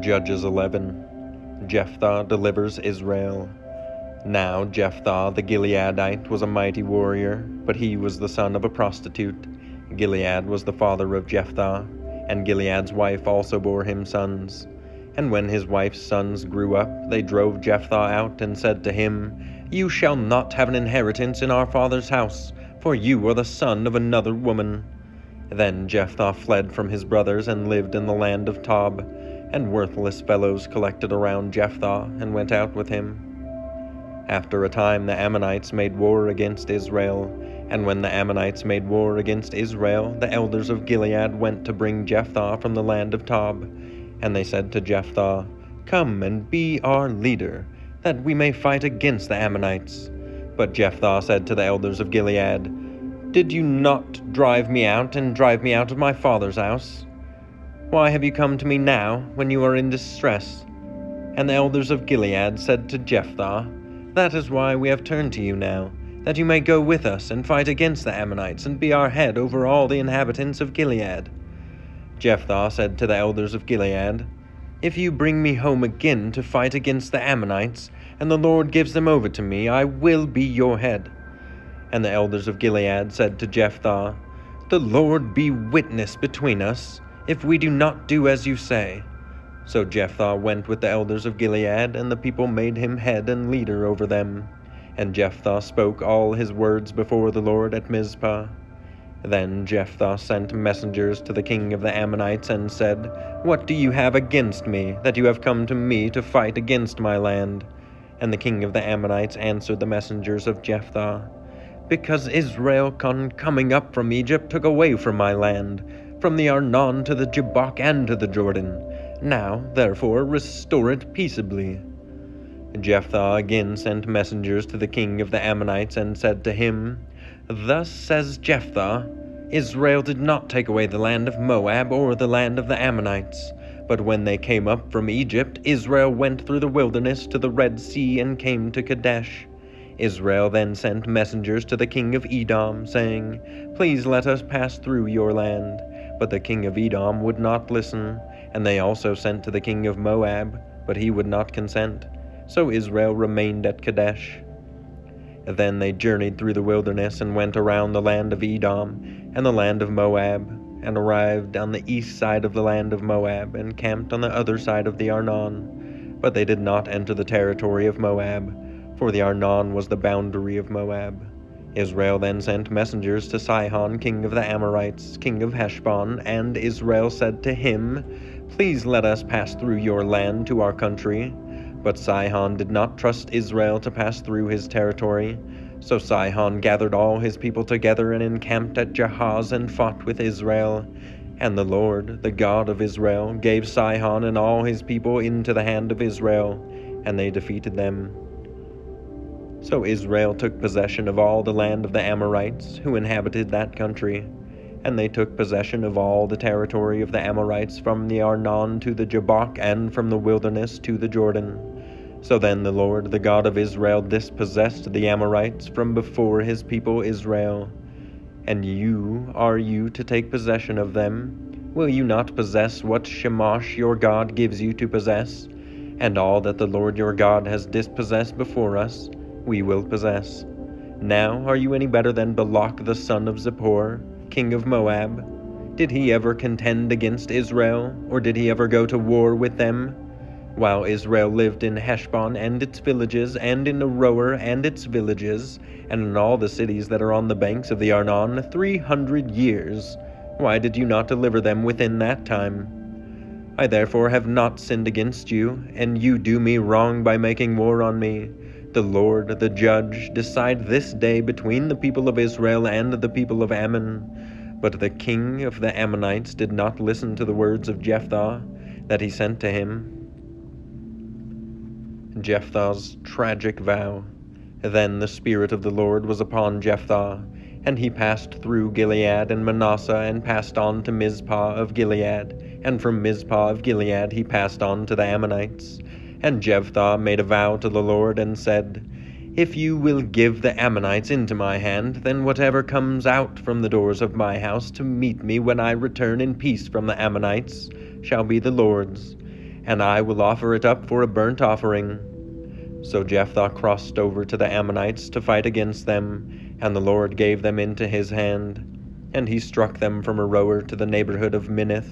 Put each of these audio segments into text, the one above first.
Judges 11 Jephthah delivers Israel. Now Jephthah the Gileadite was a mighty warrior, but he was the son of a prostitute. Gilead was the father of Jephthah, and Gilead's wife also bore him sons. And when his wife's sons grew up, they drove Jephthah out and said to him, You shall not have an inheritance in our father's house, for you are the son of another woman. Then Jephthah fled from his brothers and lived in the land of Tob and worthless fellows collected around Jephthah and went out with him. After a time, the Ammonites made war against Israel, and when the Ammonites made war against Israel, the elders of Gilead went to bring Jephthah from the land of Tob. And they said to Jephthah, Come and be our leader, that we may fight against the Ammonites. But Jephthah said to the elders of Gilead, Did you not drive me out and drive me out of my father's house? Why have you come to me now, when you are in distress? And the elders of Gilead said to Jephthah, That is why we have turned to you now, that you may go with us and fight against the Ammonites, and be our head over all the inhabitants of Gilead. Jephthah said to the elders of Gilead, If you bring me home again to fight against the Ammonites, and the Lord gives them over to me, I will be your head. And the elders of Gilead said to Jephthah, The Lord be witness between us if we do not do as you say. So Jephthah went with the elders of Gilead, and the people made him head and leader over them. And Jephthah spoke all his words before the Lord at Mizpah. Then Jephthah sent messengers to the king of the Ammonites and said, What do you have against me, that you have come to me to fight against my land? And the king of the Ammonites answered the messengers of Jephthah, Because Israel, con coming up from Egypt, took away from my land from the Arnon to the Jabbok and to the Jordan. Now, therefore, restore it peaceably. Jephthah again sent messengers to the king of the Ammonites and said to him, Thus says Jephthah, Israel did not take away the land of Moab or the land of the Ammonites. But when they came up from Egypt, Israel went through the wilderness to the Red Sea and came to Kadesh. Israel then sent messengers to the king of Edom, saying, Please let us pass through your land. But the king of Edom would not listen, and they also sent to the king of Moab, but he would not consent. So Israel remained at Kadesh. Then they journeyed through the wilderness and went around the land of Edom and the land of Moab, and arrived on the east side of the land of Moab, and camped on the other side of the Arnon. But they did not enter the territory of Moab, for the Arnon was the boundary of Moab. Israel then sent messengers to Sihon, king of the Amorites, king of Heshbon, and Israel said to him, Please let us pass through your land to our country. But Sihon did not trust Israel to pass through his territory. So Sihon gathered all his people together and encamped at Jahaz and fought with Israel. And the Lord, the God of Israel, gave Sihon and all his people into the hand of Israel, and they defeated them. So Israel took possession of all the land of the Amorites, who inhabited that country. and they took possession of all the territory of the Amorites from the Arnon to the Jabbok, and from the wilderness to the Jordan. So then the Lord, the God of Israel, dispossessed the Amorites from before his people Israel. And you, are you to take possession of them? Will you not possess what Chemosh your God gives you to possess? And all that the Lord your God has dispossessed before us, we will possess. Now are you any better than Balak the son of Zippor? king of Moab? Did he ever contend against Israel, or did he ever go to war with them? While Israel lived in Heshbon and its villages, and in Aroer and its villages, and in all the cities that are on the banks of the Arnon, three hundred years, why did you not deliver them within that time? I therefore have not sinned against you, and you do me wrong by making war on me. The Lord, the judge, decide this day between the people of Israel and the people of Ammon. But the king of the Ammonites did not listen to the words of Jephthah that he sent to him. Jephthah's tragic vow. Then the Spirit of the Lord was upon Jephthah, and he passed through Gilead and Manasseh, and passed on to Mizpah of Gilead, and from Mizpah of Gilead he passed on to the Ammonites. And Jephthah made a vow to the Lord and said, If you will give the Ammonites into my hand, then whatever comes out from the doors of my house to meet me when I return in peace from the Ammonites shall be the Lord's, and I will offer it up for a burnt offering. So Jephthah crossed over to the Ammonites to fight against them, and the Lord gave them into his hand. And he struck them from Aroer to the neighborhood of Minnith,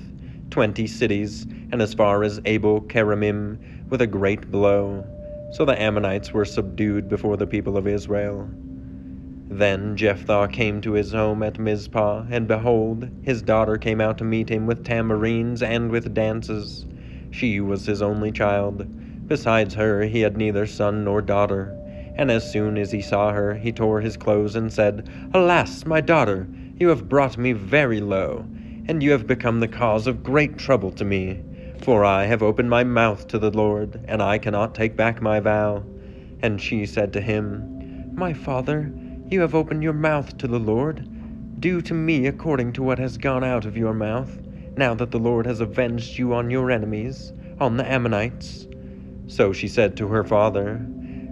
twenty cities, and as far as Abel Keramim, with a great blow. So the Ammonites were subdued before the people of Israel. Then Jephthah came to his home at Mizpah, and behold, his daughter came out to meet him with tambourines and with dances. She was his only child. Besides her, he had neither son nor daughter. And as soon as he saw her, he tore his clothes and said, Alas, my daughter, you have brought me very low, and you have become the cause of great trouble to me. For I have opened my mouth to the Lord, and I cannot take back my vow. And she said to him, My father, you have opened your mouth to the Lord. Do to me according to what has gone out of your mouth, now that the Lord has avenged you on your enemies, on the Ammonites. So she said to her father,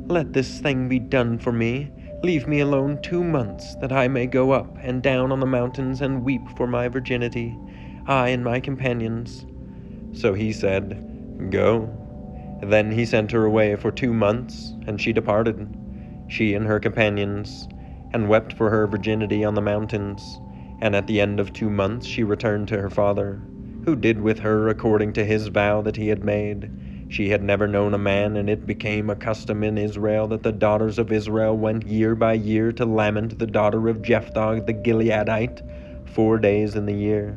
Let this thing be done for me. Leave me alone two months, that I may go up and down on the mountains and weep for my virginity, I and my companions. So he said, Go. Then he sent her away for two months, and she departed, she and her companions, and wept for her virginity on the mountains. And at the end of two months she returned to her father, who did with her according to his vow that he had made. She had never known a man, and it became a custom in Israel that the daughters of Israel went year by year to lament the daughter of Jephthah the Gileadite four days in the year.